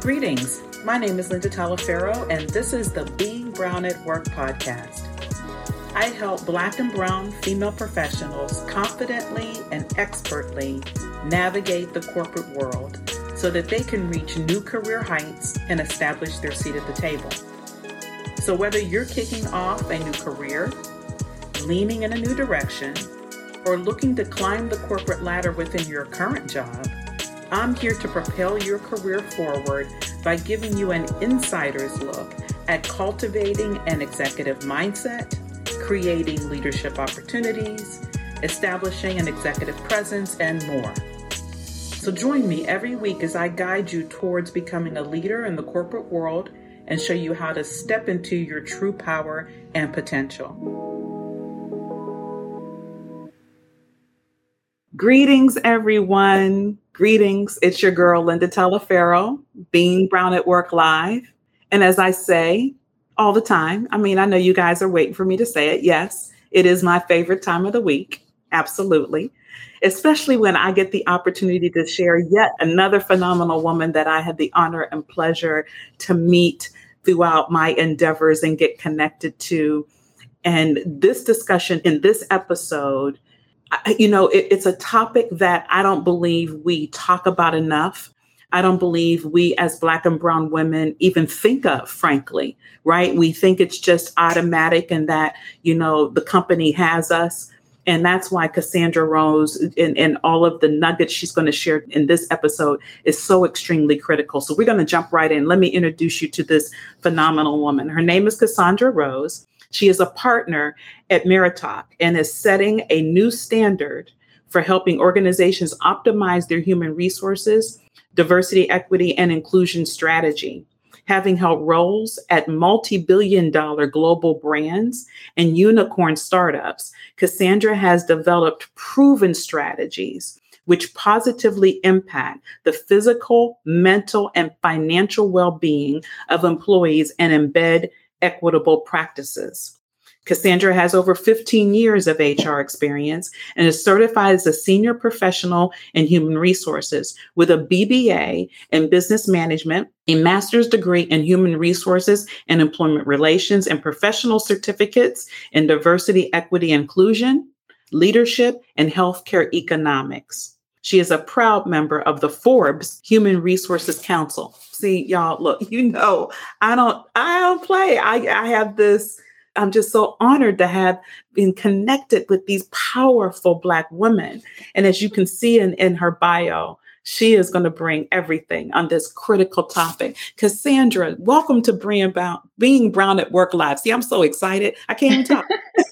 Greetings. My name is Linda Talaferro, and this is the Being Brown at Work podcast. I help Black and Brown female professionals confidently and expertly navigate the corporate world so that they can reach new career heights and establish their seat at the table. So, whether you're kicking off a new career, leaning in a new direction, or looking to climb the corporate ladder within your current job, I'm here to propel your career forward by giving you an insider's look at cultivating an executive mindset, creating leadership opportunities, establishing an executive presence, and more. So join me every week as I guide you towards becoming a leader in the corporate world and show you how to step into your true power and potential. Greetings, everyone. Greetings. It's your girl, Linda Talaferro, Being Brown at Work Live. And as I say all the time, I mean, I know you guys are waiting for me to say it. Yes, it is my favorite time of the week. Absolutely. Especially when I get the opportunity to share yet another phenomenal woman that I had the honor and pleasure to meet throughout my endeavors and get connected to. And this discussion in this episode you know, it, it's a topic that I don't believe we talk about enough. I don't believe we as Black and Brown women even think of, frankly, right? We think it's just automatic and that, you know, the company has us. And that's why Cassandra Rose and, and all of the nuggets she's going to share in this episode is so extremely critical. So we're going to jump right in. Let me introduce you to this phenomenal woman. Her name is Cassandra Rose. She is a partner at Meritalk and is setting a new standard for helping organizations optimize their human resources, diversity, equity, and inclusion strategy. Having held roles at multi billion dollar global brands and unicorn startups, Cassandra has developed proven strategies which positively impact the physical, mental, and financial well being of employees and embed equitable practices. Cassandra has over 15 years of HR experience and is certified as a senior professional in human resources with a BBA in business management, a master's degree in human resources and employment relations, and professional certificates in diversity, equity, inclusion, leadership, and healthcare economics. She is a proud member of the Forbes Human Resources Council. See, y'all, look, you know, I don't, I don't play. I, I have this. I'm just so honored to have been connected with these powerful Black women. And as you can see in, in her bio, she is going to bring everything on this critical topic. Cassandra, welcome to Being Brown, Being Brown at Work Live. See, I'm so excited. I can't even talk.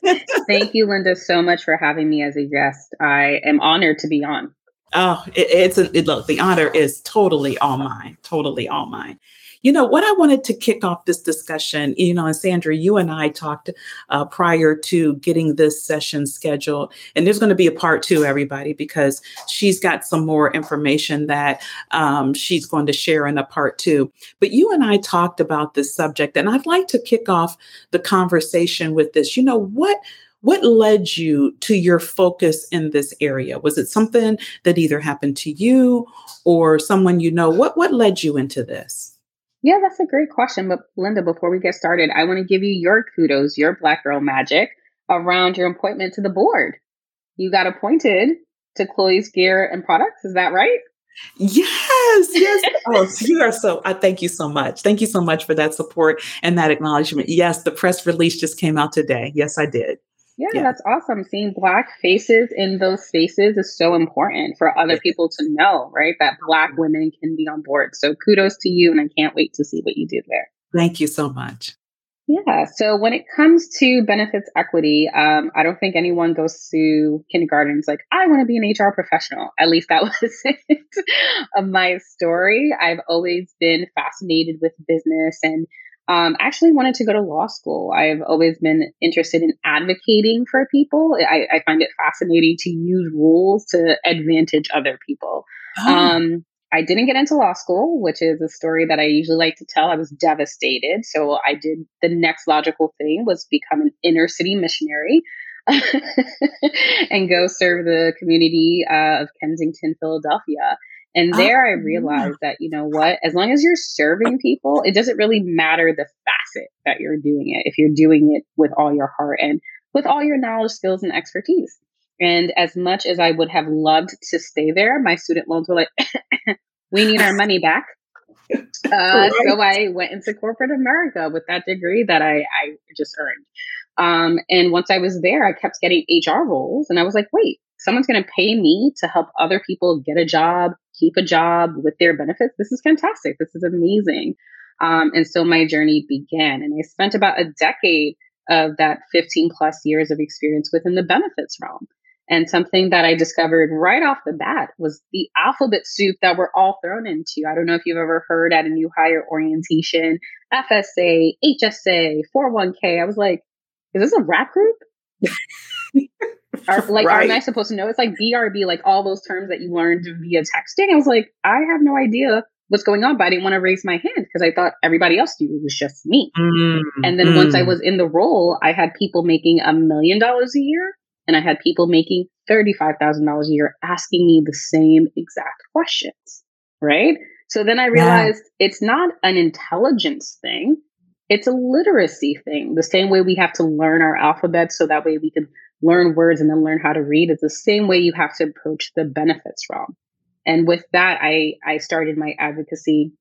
Thank you, Linda, so much for having me as a guest. I am honored to be on. Oh, it, it's a, it, look, the honor is totally all mine, totally all mine. You know, what I wanted to kick off this discussion, you know, and Sandra, you and I talked uh, prior to getting this session scheduled, and there's going to be a part two, everybody, because she's got some more information that um, she's going to share in a part two. But you and I talked about this subject, and I'd like to kick off the conversation with this. You know, what what led you to your focus in this area? Was it something that either happened to you or someone you know? What what led you into this? Yeah, that's a great question. But Linda, before we get started, I want to give you your kudos, your Black Girl Magic around your appointment to the board. You got appointed to Chloe's Gear and Products. Is that right? Yes, yes. oh, you are so. I thank you so much. Thank you so much for that support and that acknowledgement. Yes, the press release just came out today. Yes, I did. Yeah, yeah, that's awesome. Seeing Black faces in those spaces is so important for other people to know, right? That Black women can be on board. So kudos to you, and I can't wait to see what you did there. Thank you so much. Yeah. So when it comes to benefits equity, um, I don't think anyone goes to kindergarten like, I want to be an HR professional. At least that was it of my story. I've always been fascinated with business and um, actually wanted to go to law school. I've always been interested in advocating for people. I, I find it fascinating to use rules to advantage other people. Oh. Um, I didn't get into law school, which is a story that I usually like to tell. I was devastated. So I did the next logical thing was become an inner city missionary and go serve the community uh, of Kensington, Philadelphia. And there oh, I realized yeah. that, you know what, as long as you're serving people, it doesn't really matter the facet that you're doing it if you're doing it with all your heart and with all your knowledge, skills, and expertise. And as much as I would have loved to stay there, my student loans were like, we need our money back. Uh, right. So I went into corporate America with that degree that I, I just earned. Um, and once I was there, I kept getting HR roles. And I was like, wait, someone's going to pay me to help other people get a job, keep a job with their benefits. This is fantastic. This is amazing. Um, and so my journey began. And I spent about a decade of that 15 plus years of experience within the benefits realm. And something that I discovered right off the bat was the alphabet soup that we're all thrown into. I don't know if you've ever heard at a new hire orientation, FSA, HSA, 401k. I was like, is this a rap group? Are, like, right. am I supposed to know? It's like BRB, like all those terms that you learned via texting. I was like, I have no idea what's going on, but I didn't want to raise my hand because I thought everybody else knew it was just me. Mm, and then mm. once I mm. was in the role, I had people making a million dollars a year and I had people making $35,000 a year asking me the same exact questions. Right. So then I realized yeah. it's not an intelligence thing. It's a literacy thing. The same way we have to learn our alphabet so that way we can learn words and then learn how to read. It's the same way you have to approach the benefits realm. And with that, I, I started my advocacy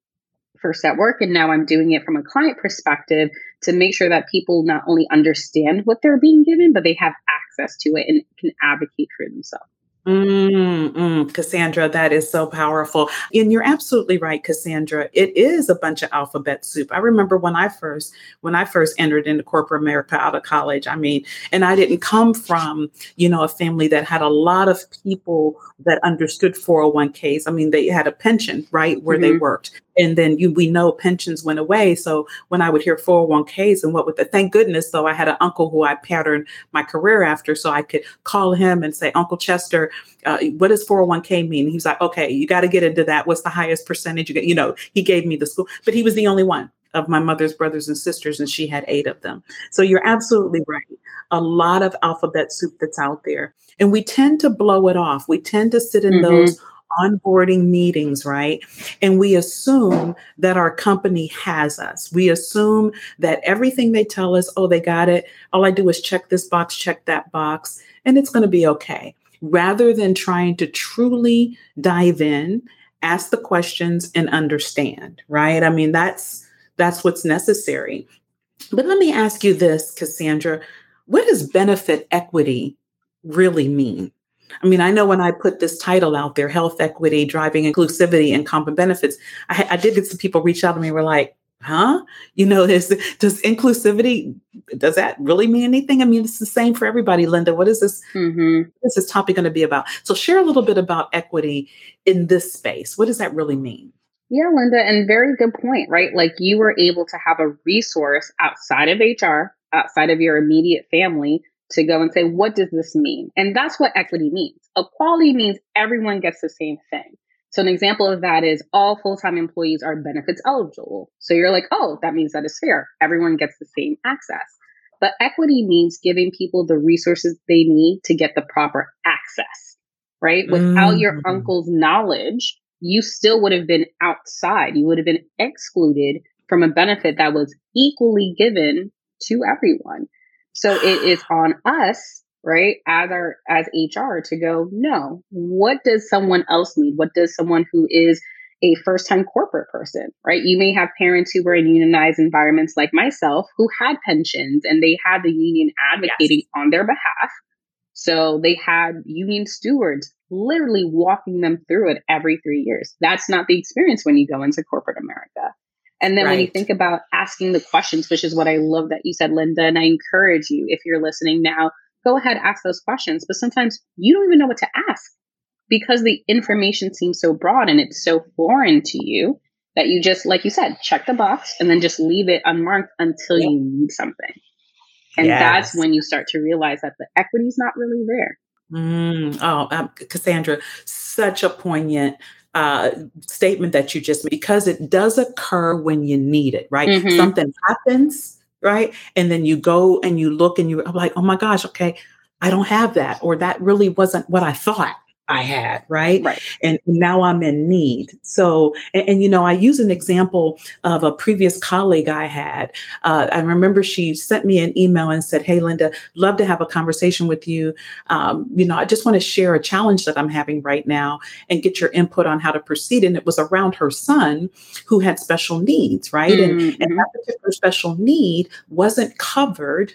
first at work and now I'm doing it from a client perspective to make sure that people not only understand what they're being given, but they have access to it and can advocate for themselves. Mm, mm, Cassandra, that is so powerful. And you're absolutely right, Cassandra. It is a bunch of alphabet soup. I remember when I first when I first entered into corporate America out of college. I mean, and I didn't come from, you know, a family that had a lot of people that understood 401ks. I mean, they had a pension, right, where mm-hmm. they worked and then you we know pensions went away. So when i would hear 401ks and what would the thank goodness though i had an uncle who i patterned my career after so i could call him and say uncle chester uh, what does 401k mean? He's like okay you got to get into that. What's the highest percentage you get? You know he gave me the school but he was the only one of my mother's brothers and sisters and she had eight of them. So you're absolutely right. A lot of alphabet soup that's out there and we tend to blow it off. We tend to sit in mm-hmm. those onboarding meetings, right? And we assume that our company has us. We assume that everything they tell us, oh, they got it. All I do is check this box, check that box, and it's going to be okay. Rather than trying to truly dive in, ask the questions and understand, right? I mean, that's that's what's necessary. But let me ask you this, Cassandra, what does benefit equity really mean? I mean, I know when I put this title out there, health equity, driving inclusivity, and comp and benefits, I, I did get some people reach out to me. Were like, "Huh? You know, this does inclusivity does that really mean anything? I mean, it's the same for everybody." Linda, what is this? Mm-hmm. What is this topic going to be about? So, share a little bit about equity in this space. What does that really mean? Yeah, Linda, and very good point, right? Like you were able to have a resource outside of HR, outside of your immediate family to go and say, what does this mean? And that's what equity means. Equality means everyone gets the same thing. So an example of that is all full-time employees are benefits eligible. So you're like, oh, that means that is fair. Everyone gets the same access. But equity means giving people the resources they need to get the proper access, right? Without mm-hmm. your uncle's knowledge, you still would have been outside. You would have been excluded from a benefit that was equally given to everyone. So it is on us, right, as our as HR to go, no, what does someone else need? What does someone who is a first time corporate person, right? You may have parents who were in unionized environments like myself who had pensions and they had the union advocating yes. on their behalf. So they had union stewards literally walking them through it every three years. That's not the experience when you go into corporate America. And then right. when you think about asking the questions, which is what I love that you said, Linda, and I encourage you, if you're listening now, go ahead, ask those questions. But sometimes you don't even know what to ask because the information seems so broad and it's so foreign to you that you just, like you said, check the box and then just leave it unmarked until yep. you need something. And yes. that's when you start to realize that the equity is not really there. Mm, oh, um, Cassandra, such a poignant uh, statement that you just made because it does occur when you need it, right? Mm-hmm. Something happens, right? And then you go and you look and you're like, oh my gosh, okay, I don't have that, or that really wasn't what I thought. I had, right? Right. And now I'm in need. So, and, and, you know, I use an example of a previous colleague I had. Uh, I remember she sent me an email and said, Hey, Linda, love to have a conversation with you. Um, you know, I just want to share a challenge that I'm having right now and get your input on how to proceed. And it was around her son who had special needs, right? Mm-hmm. And, and that particular special need wasn't covered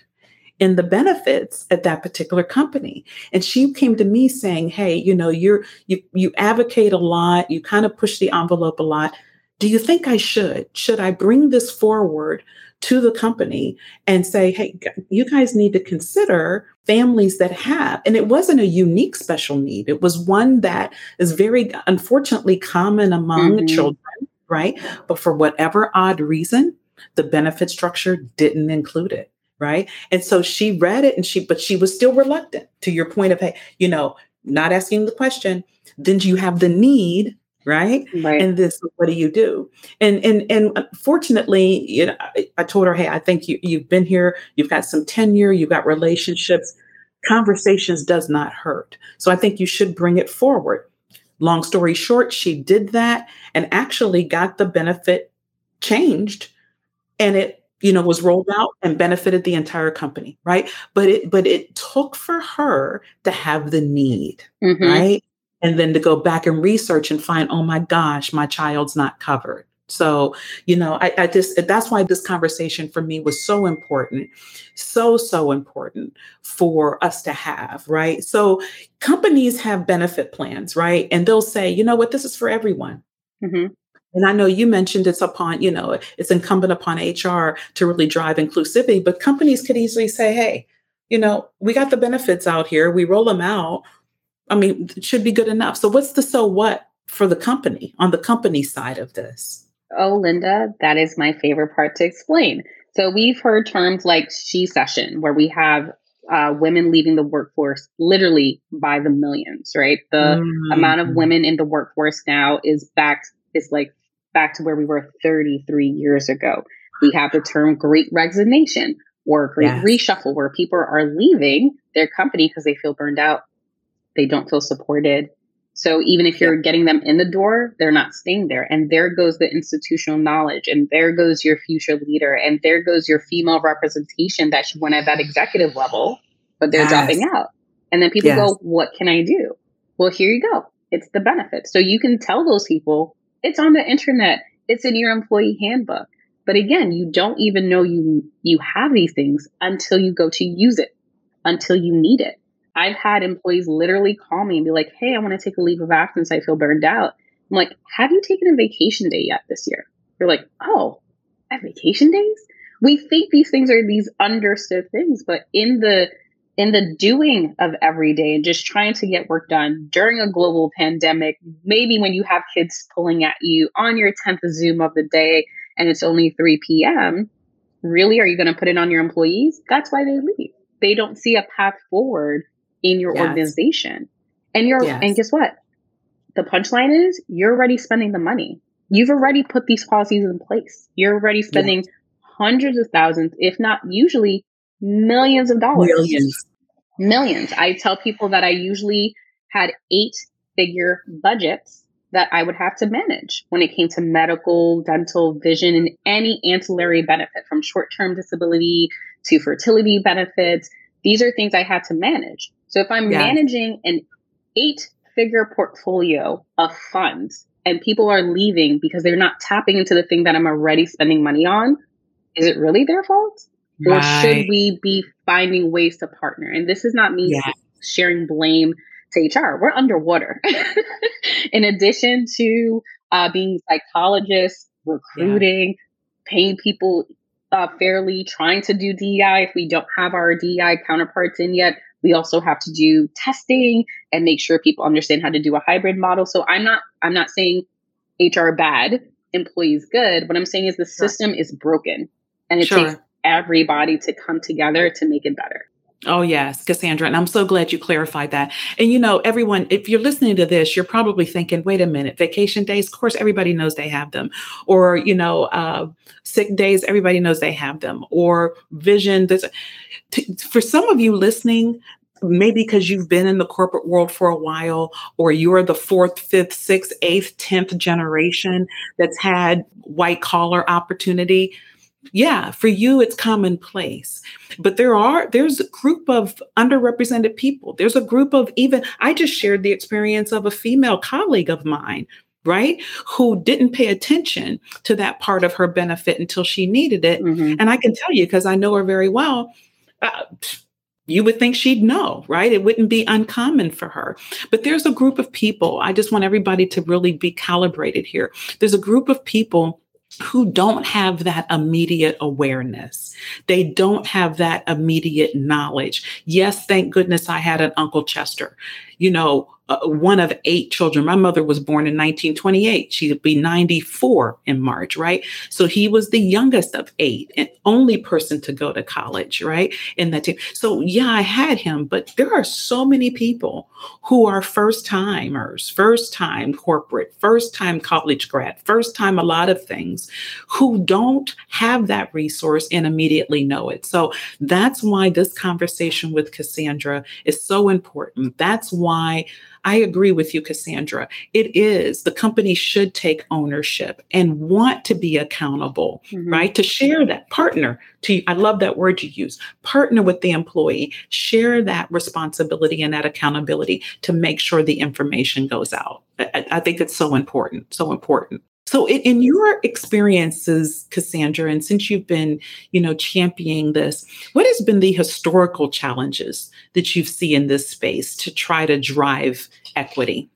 in the benefits at that particular company. And she came to me saying, "Hey, you know, you're you you advocate a lot, you kind of push the envelope a lot. Do you think I should? Should I bring this forward to the company and say, "Hey, you guys need to consider families that have." And it wasn't a unique special need. It was one that is very unfortunately common among mm-hmm. children, right? But for whatever odd reason, the benefit structure didn't include it right? And so she read it and she but she was still reluctant to your point of hey you know not asking the question then you have the need right? right. And this what do you do? And and and fortunately you know I, I told her hey i think you you've been here you've got some tenure you've got relationships. Conversations does not hurt. So i think you should bring it forward. Long story short she did that and actually got the benefit changed and it you know was rolled out and benefited the entire company right? But it but it took for her to have the need mm-hmm. right? And then to go back and research and find oh my gosh my child's not covered. So you know I, I just that's why this conversation for me was so important so so important for us to have right? So companies have benefit plans right? And they'll say you know what? This is for everyone. Mm-hmm. And I know you mentioned it's upon, you know, it's incumbent upon HR to really drive inclusivity, but companies could easily say, hey, you know, we got the benefits out here, we roll them out. I mean, it should be good enough. So, what's the so what for the company on the company side of this? Oh, Linda, that is my favorite part to explain. So, we've heard terms like shecession, where we have uh, women leaving the workforce literally by the millions, right? The mm-hmm. amount of women in the workforce now is back is like back to where we were 33 years ago. We have the term great resignation or great yes. reshuffle where people are leaving their company because they feel burned out. They don't feel supported. So even if you're getting them in the door, they're not staying there. And there goes the institutional knowledge. And there goes your future leader. And there goes your female representation that should went at that executive level, but they're yes. dropping out. And then people yes. go, what can I do? Well, here you go. It's the benefit. So you can tell those people, it's on the internet. It's in your employee handbook. But again, you don't even know you you have these things until you go to use it, until you need it. I've had employees literally call me and be like, "Hey, I want to take a leave of absence. I feel burned out." I'm like, "Have you taken a vacation day yet this year?" They're like, "Oh, I have vacation days." We think these things are these understood things, but in the in the doing of every day and just trying to get work done during a global pandemic, maybe when you have kids pulling at you on your 10th Zoom of the day and it's only 3 p.m., really are you going to put it on your employees? That's why they leave. They don't see a path forward in your yes. organization. And you're yes. and guess what? The punchline is you're already spending the money. You've already put these policies in place. You're already spending yes. hundreds of thousands, if not usually millions of dollars. Millions. Millions. I tell people that I usually had eight figure budgets that I would have to manage when it came to medical, dental, vision, and any ancillary benefit from short term disability to fertility benefits. These are things I had to manage. So if I'm yeah. managing an eight figure portfolio of funds and people are leaving because they're not tapping into the thing that I'm already spending money on, is it really their fault? Right. Or should we be finding ways to partner? And this is not me yeah. sharing blame to HR. We're underwater. In addition to uh, being psychologists, recruiting, yeah. paying people uh, fairly, trying to do DEI. If we don't have our DEI counterparts in yet, we also have to do testing and make sure people understand how to do a hybrid model. So I'm not I'm not saying HR bad, employees good. What I'm saying is the system is broken and it sure. takes everybody to come together to make it better. Oh, yes, Cassandra. And I'm so glad you clarified that. And you know, everyone, if you're listening to this, you're probably thinking, wait a minute, vacation days, of course, everybody knows they have them. Or, you know, uh, sick days, everybody knows they have them. Or vision. There's, for some of you listening, maybe because you've been in the corporate world for a while, or you're the fourth, fifth, sixth, eighth, tenth generation that's had white collar opportunity. Yeah, for you, it's commonplace. But there are, there's a group of underrepresented people. There's a group of even, I just shared the experience of a female colleague of mine right? Who didn't pay attention to that part of her benefit until she needed it. Mm-hmm. And I can tell you, because I know her very well, uh, you would think she'd know, right? It wouldn't be uncommon for her. But there's a group of people, I just want everybody to really be calibrated here. There's a group of people who don't have that immediate awareness. They don't have that immediate knowledge. Yes, thank goodness I had an Uncle Chester. You know, uh, one of eight children. My mother was born in 1928. She'd be 94 in March, right? So he was the youngest of eight and only person to go to college, right? In that team. So yeah, I had him, but there are so many people who are first timers, first time corporate, first time college grad, first time a lot of things who don't have that resource and immediately know it. So that's why this conversation with Cassandra is so important. That's why I agree with you, Cassandra. It is the company should take ownership and want to be accountable, mm-hmm. right? To share that partner to, I love that word you use, partner with the employee, share that responsibility and that accountability to make sure the information goes out. I, I think it's so important, so important. So, in, in, your experiences, Cassandra, and since you've been, you know, championing this, what has been the historical challenges that you've seen in this space to try to drive equity?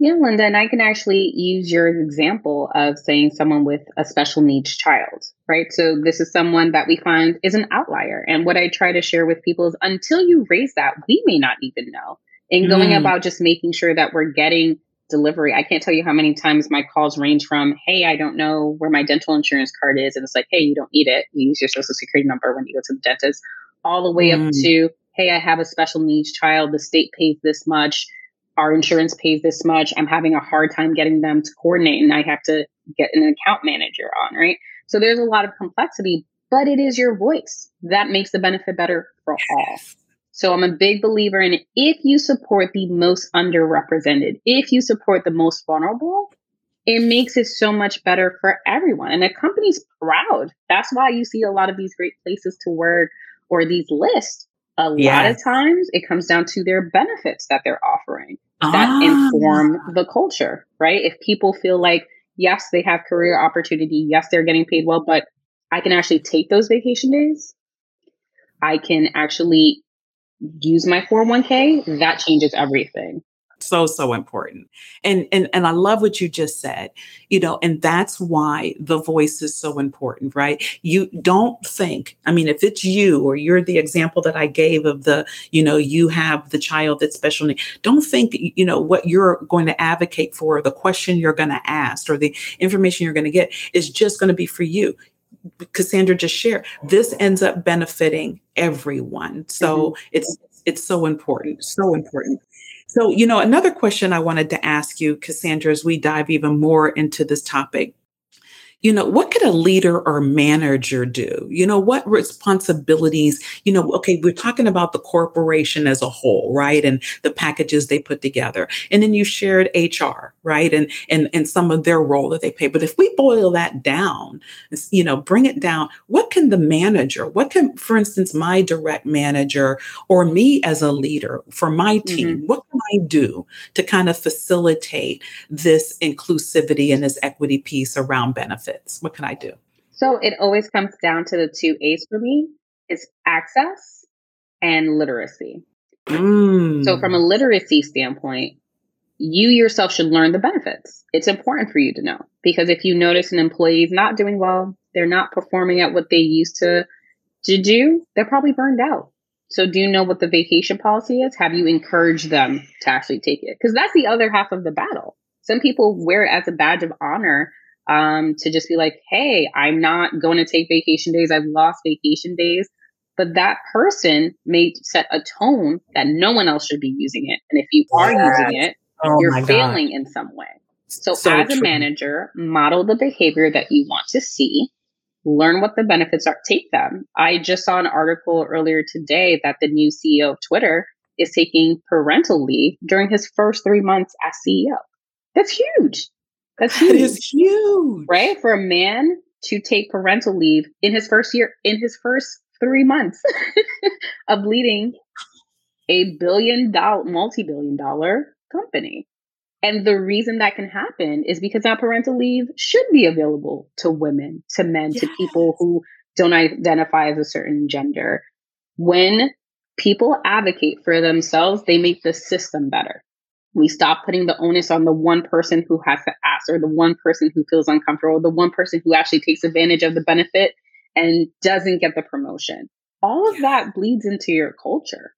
Yeah, Linda, and I can actually use your example of saying someone with a special needs child, right? So this is someone that we find is an outlier. And what I try to share with people is until you raise that, we may not even know. And going mm. about just making sure that we're getting delivery. I can't tell you how many times my calls range from, hey, I don't know where my dental insurance card is. And it's like, hey, you don't need it. You use your social security number when you go to the dentist, all the way mm. up to, hey, I have a special needs child. The state pays this much. Our insurance pays this much. I'm having a hard time getting them to coordinate and I have to get an account manager on, right? So there's a lot of complexity, but it is your voice that makes the benefit better for all. So I'm a big believer in if you support the most underrepresented, if you support the most vulnerable, it makes it so much better for everyone. And the company's proud. That's why you see a lot of these great places to work or these lists. A yes. lot of times it comes down to their benefits that they're offering that ah. inform the culture, right? If people feel like, yes, they have career opportunity, yes, they're getting paid well, but I can actually take those vacation days. I can actually use my 401k, that changes everything. So so important. And and and i love what you just said you know and that's why the voice is so important right? You don't think i mean if it's you or you're the example that i gave of the you know you have the child that's special need don't think you know what you're going to advocate for the question you're going to ask or the information you're going to get is just going to be for you Cassandra just shared, this ends up benefiting everyone. So mm-hmm. it's it's so important, so important. So, you know, another question I wanted to ask you, Cassandra, as we dive even more into this topic you know, what could a leader or manager do? You know, what responsibilities, you know, okay, we're talking about the corporation as a whole, right? And the packages they put together. And then you shared HR, right? And and and some of their role that they play. But if we boil that down, you know, bring it down, what can the manager, what can, for instance, my direct manager or me as a leader for my team, mm-hmm. what can I do to kind of facilitate this inclusivity and this equity piece around benefits? What can I do? So it always comes down to the two A's for me. is access and literacy. Mm. So from a literacy standpoint, you yourself should learn the benefits. It's important for you to know because if you notice an employee is not doing well, they're not performing at what they used to to do, they're probably burned out. So do you know what the vacation policy is? Have you encouraged them to actually take it? Because that's the other half of the battle. Some people wear it as a badge of honor um, to just be like, hey, I'm not going to take vacation days. I've lost vacation days. But that person may set a tone that no one else should be using it. And if you are yes. using it, oh you're failing God. in some way. So, so as a manager, model the behavior that you want to see learn what the benefits are, take them. I just saw an article earlier today that the new CEO of Twitter is taking parental leave during his first three months as CEO. That's huge. That's huge. That is huge. Right? For a man to take parental leave in his first year, in his first three months of leading a billion dollar, multi billion dollar company. And the reason that can happen is because that parental leave should be available to women, to men, yes. to people who don't identify as a certain gender. When people advocate for themselves, they make the system better. We stop putting the onus on the one person who has to ask, or the one person who feels uncomfortable, the one person who actually takes advantage of the benefit and doesn't get the promotion. All of that bleeds into your culture,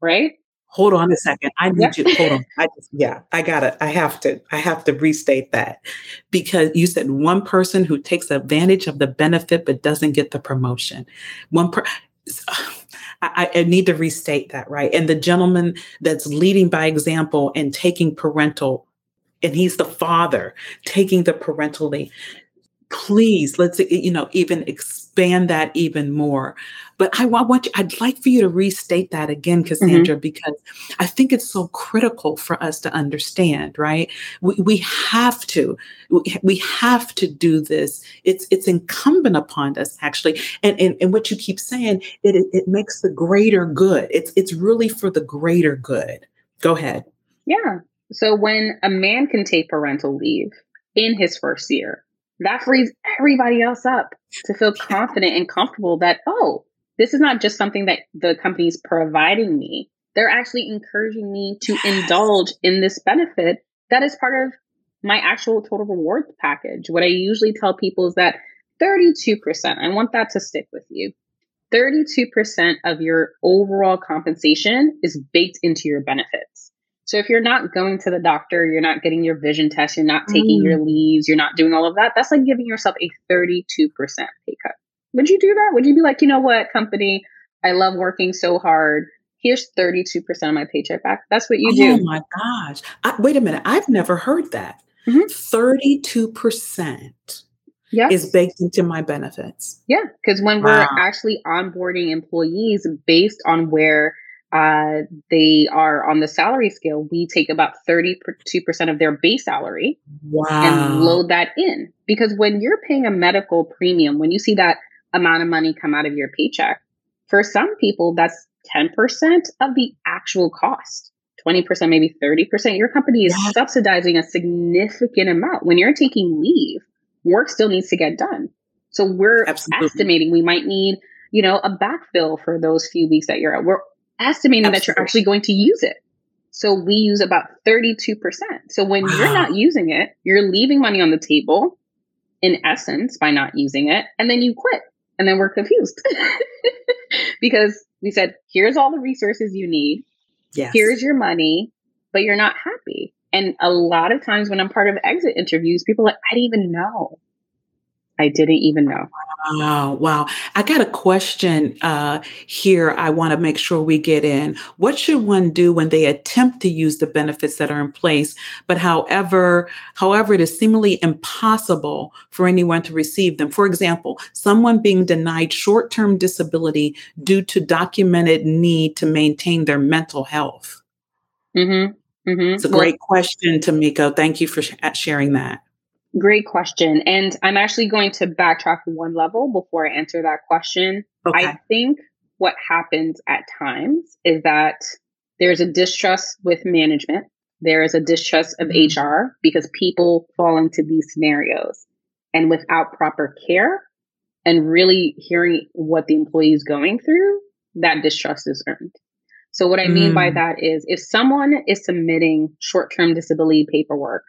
right? hold on a second. I need you. Hold on. I just, yeah, I gotta, I have to, I have to restate that because you said one person who takes advantage of the benefit but doesn't get the promotion. One per, I, I need to restate that, right? And the gentleman that's leading by example and taking parental, and he's the father taking the parental leave please let's you know even expand that even more. But i, want you i'd like for you to restate that again cassandra mm-hmm. because i think it's so critical for us to understand right? We, we have to we have to do this. It's it's incumbent upon us actually. And and, and what you keep saying it, it it makes the greater good. It's it's really for the greater good. Go ahead. Yeah. So when a man can take parental leave in his first year that frees everybody else up to feel confident and comfortable that, oh, this is not just something that the company's providing me. They're actually encouraging me to yes. indulge in this benefit that is part of my actual total rewards package. What I usually tell people is that 32%, I want that to stick with you. 32% of your overall compensation is baked into your benefits. So if you're not going to the doctor, you're not getting your vision test, you're not taking mm. your leaves, you're not doing all of that, that's like giving yourself a 32% pay cut. Would you do that? Would you be like, you know what, company, I love working so hard. Here's 32% of my paycheck back. That's what you do. Oh my gosh. I, wait a minute. I've never heard that. Mm-hmm. 32% yes. is baked into my benefits. Yeah. Because when wow. we're actually onboarding employees based on where uh, they are on the salary scale, we take about 32% of their base salary wow. and load that in. Because when you're paying a medical premium, when you see that amount of money come out of your paycheck, for some people, that's 10% of the actual cost. 20%, maybe 30%. Your company is subsidizing a significant amount. When you're taking leave, work still needs to get done. So we're Absolutely. estimating we might need, you know, a backfill for those few weeks that you're at. We're estimating Absolutely. that you're actually going to use it. So we use about 32%. So when wow. you're not using it, you're leaving money on the table in essence by not using it. And then you quit. And then we're confused because we said, here's all the resources you need. Yes. Here's your money, but you're not happy. And a lot of times when I'm part of exit interviews, people are like, I didn't even know. I didn't even know. Wow, wow. I got a question uh, here I want to make sure we get in. What should one do when they attempt to use the benefits that are in place, but however, however, it is seemingly impossible for anyone to receive them? For example, someone being denied short-term disability due to documented need to maintain their mental health. Mm-hmm. Mm-hmm. It's a great well, question, Tamiko. Thank you for sh- sharing that. Great question. And I'm actually going to backtrack one level before I answer that question. Okay. I think what happens at times is that there's a distrust with management. There is a distrust of mm-hmm. HR because people fall into these scenarios. And without proper care and really hearing what the employee is going through, that distrust is earned. So, what I mean by mm. that is if someone is submitting short term disability paperwork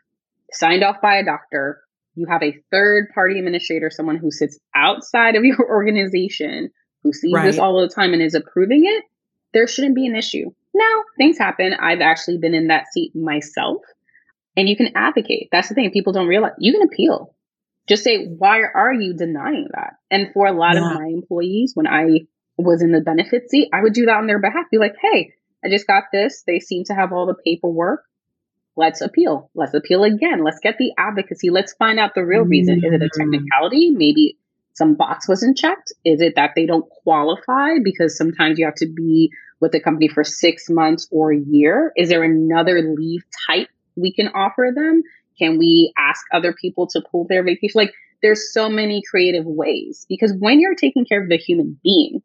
signed off by a doctor. You have a third party administrator, someone who sits outside of your organization, who sees right. this all the time and is approving it. There shouldn't be an issue. Now, things happen. I've actually been in that seat myself. And you can advocate. That's the thing people don't realize. You can appeal. Just say, why are you denying that? And for a lot yeah. of my employees, when I was in the benefit seat, I would do that on their behalf. Be like, hey, I just got this. They seem to have all the paperwork let's appeal. Let's appeal again. Let's get the advocacy. Let's find out the real reason. Is it a mm. technicality? Maybe some box wasn't checked? Is it that they don't qualify because sometimes you have to be with the company for six months or a year? Is there another leave type we can offer them? Can we ask other people to pull their vacation? Like there's so many creative ways because when you're taking care of the human being,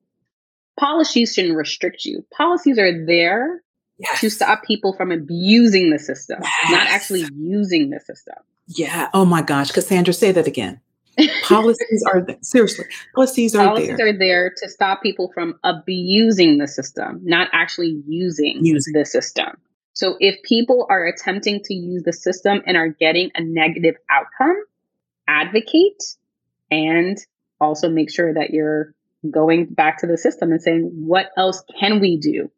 policies shouldn't restrict you. Policies are there yes. to stop people from abusing the system, yes. not actually using the system. Yeah. Oh my gosh. Cassandra, say that again. policies are there. seriously policies are policies there. are there to stop people from abusing the system, not actually using, using the system. So if people are attempting to use the system and are getting a negative outcome, advocate and also make sure that you're going back to the system and saying, what else can we do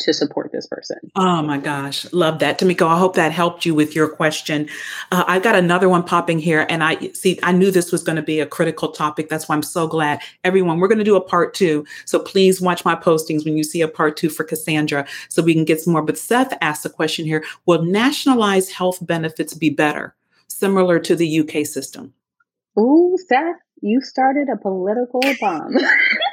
to support this person. Oh my gosh, love that, Tamiko. I hope that helped you with your question. Uh, I've got another one popping here, and I see. I knew this was going to be a critical topic. That's why I'm so glad, everyone. We're going to do a part two, so please watch my postings when you see a part two for Cassandra, so we can get some more. But Seth asked a question here: Will nationalized health benefits be better, similar to the UK system? Ooh, Seth, you started a political bomb.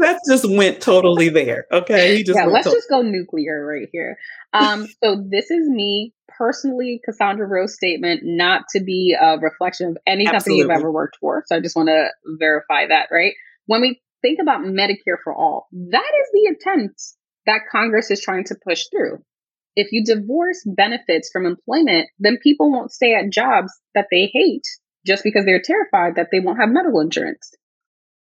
Seth, just went totally there. Okay. He just yeah, let's just go nuclear right here. Um, so this is me personally, Cassandra Rose statement, not to be a reflection of any company you've ever worked for. So I just want to verify that, right? When we think about Medicare for all, that is the attempt that Congress is trying to push through. If you divorce benefits from employment, then people won't stay at jobs that they hate just because they're terrified that they won't have medical insurance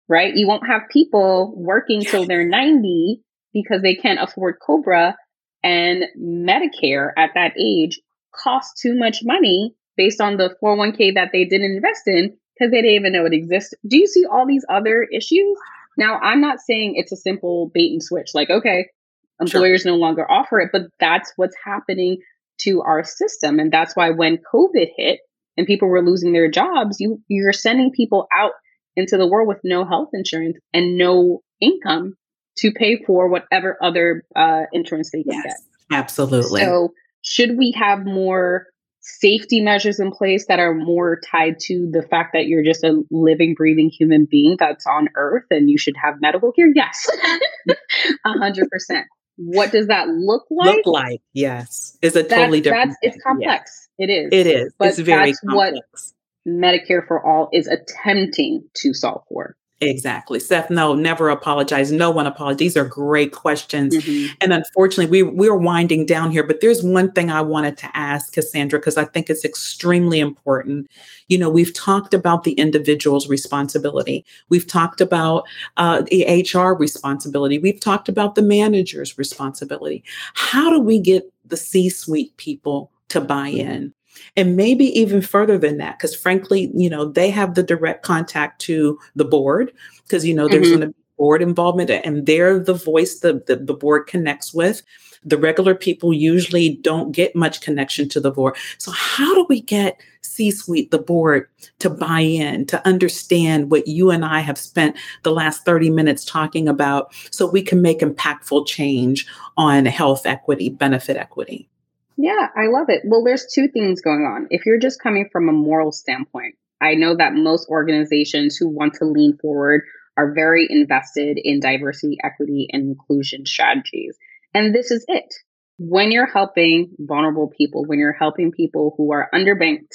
right? You won't have people working till they're 90 because they can't afford Cobra and Medicare at that age costs too much money based on the 401k that they didn't invest in because they didn't even know it existed. Do you see all these other issues? Now, I'm not saying it's a simple bait and switch, like, okay, employers sure. no longer offer it, but that's what's happening to our system. And that's why when COVID hit and people were losing their jobs, you, you're sending people out into the world with no health insurance and no income to pay for whatever other uh, insurance they can yes, get. Absolutely. So, should we have more safety measures in place that are more tied to the fact that you're just a living, breathing human being that's on earth and you should have medical care? Yes, a hundred percent. What does that look like? Look like yes, is a totally that's, different. That's, it's complex. It is. It is. But it's very that's complex. what Medicare for All is attempting to solve for. Exactly. Seth, no, never apologize. No one apologize. These are great questions. Mm-hmm. And unfortunately, we, we're winding down here, but there's one thing I wanted to ask Cassandra, because I think it's extremely important. You know, we've talked about the individual's responsibility. We've talked about uh, the HR responsibility. We've talked about the manager's responsibility. How do we get the C suite people to buy in? And maybe even further than that because frankly you know they have the direct contact to the board because you know there's mm-hmm. going to be board involvement and they're the voice that the, the board connects with. The regular people usually don't get much connection to the board. So how do we get c suite the board to buy in to understand what you and i have spent the last 30 minutes talking about so we can make impactful change on health equity benefit equity yeah, I love it. Well, there's two things going on. If you're just coming from a moral standpoint, I know that most organizations who want to lean forward are very invested in diversity, equity, and inclusion strategies. And this is it. When you're helping vulnerable people, when you're helping people who are underbanked,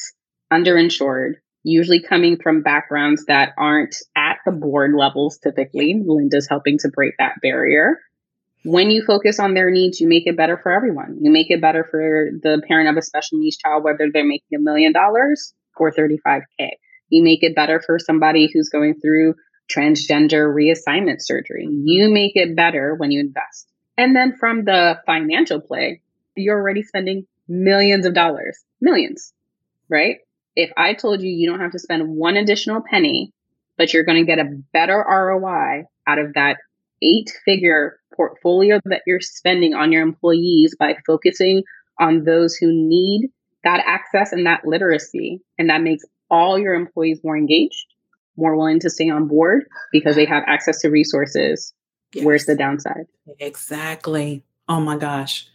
underinsured, usually coming from backgrounds that aren't at the board levels typically, Linda's helping to break that barrier when you focus on their needs, you make it better for everyone. You make it better for the parent of a special needs child, whether they're making a million dollars or 35K. You make it better for somebody who's going through transgender reassignment surgery. You make it better when you invest. And then from the financial play, you're already spending millions of dollars, millions, right? If I told you you don't have to spend one additional penny, but you're going to get a better ROI out of that eight figure portfolio that you're spending on your employees by focusing on those who need that access and that literacy. And that makes all your employees more engaged, more willing to stay on board because they have access to resources. Yes. Where's the downside? Exactly. Oh my gosh.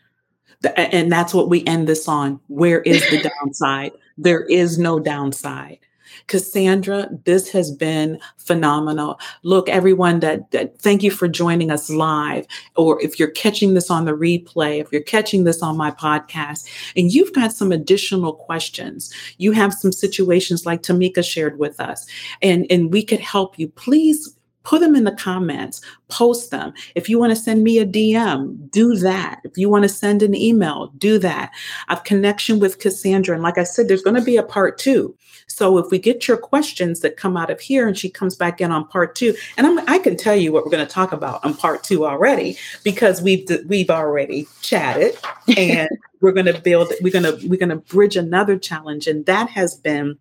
And that's what we end this on. Where is the downside? There is no downside. Cassandra, this has been phenomenal. Look, everyone, that, that thank you for joining us live, or if you're catching this on the replay, if you're catching this on my podcast, and you've got some additional questions, you have some situations like Tamika shared with us, and and we could help you. Please put them in the comments, post them. If you want to send me a DM, do that. If you want to send an email, do that. I've connection with Cassandra. And like I said, there's going to be a part two. So if we get your questions that come out of here and she comes back in on part two, and I'm, i can tell you what we're going to talk about on part two already because we've we've already chatted and we're going to build we're going to we're going to bridge another challenge and that has been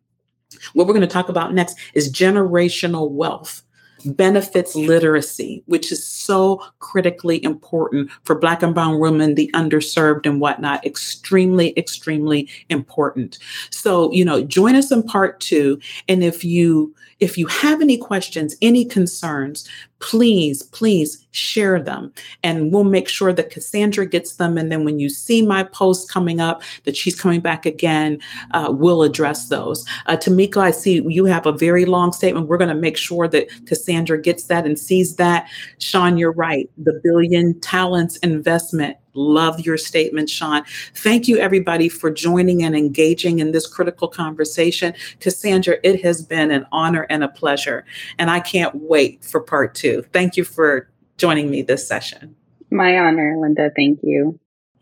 what we're going to talk about next is generational wealth benefits literacy, which is so critically important for Black and Brown women, the underserved and whatnot. Extremely, extremely important. So, you know, join us in part two. And if you if you have any questions, any concerns, please, please share them. And we'll make sure that Cassandra gets them. And then when you see my post coming up that she's coming back again, uh, we'll address those. Uh, Tamika, I see you have a very long statement. We're going to make sure that Cassandra gets that and sees that. Sean, you're right. The billion talents investment Love your statement, Sean. Thank you, everybody, for joining and engaging in this critical conversation. Cassandra, it has been an honor and a pleasure. And I can't wait for part two. Thank you for joining me this session. My honor, Linda. Thank you.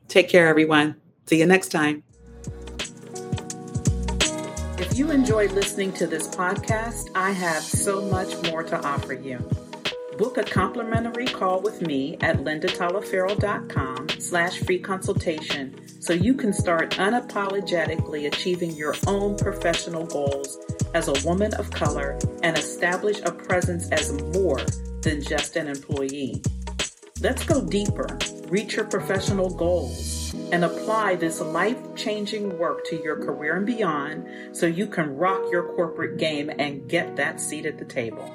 Take care, everyone. See you next time. If you enjoyed listening to this podcast, I have so much more to offer you. Book a complimentary call with me at lindataliaferro.com slash free consultation so you can start unapologetically achieving your own professional goals as a woman of color and establish a presence as more than just an employee. Let's go deeper, reach your professional goals, and apply this life changing work to your career and beyond so you can rock your corporate game and get that seat at the table.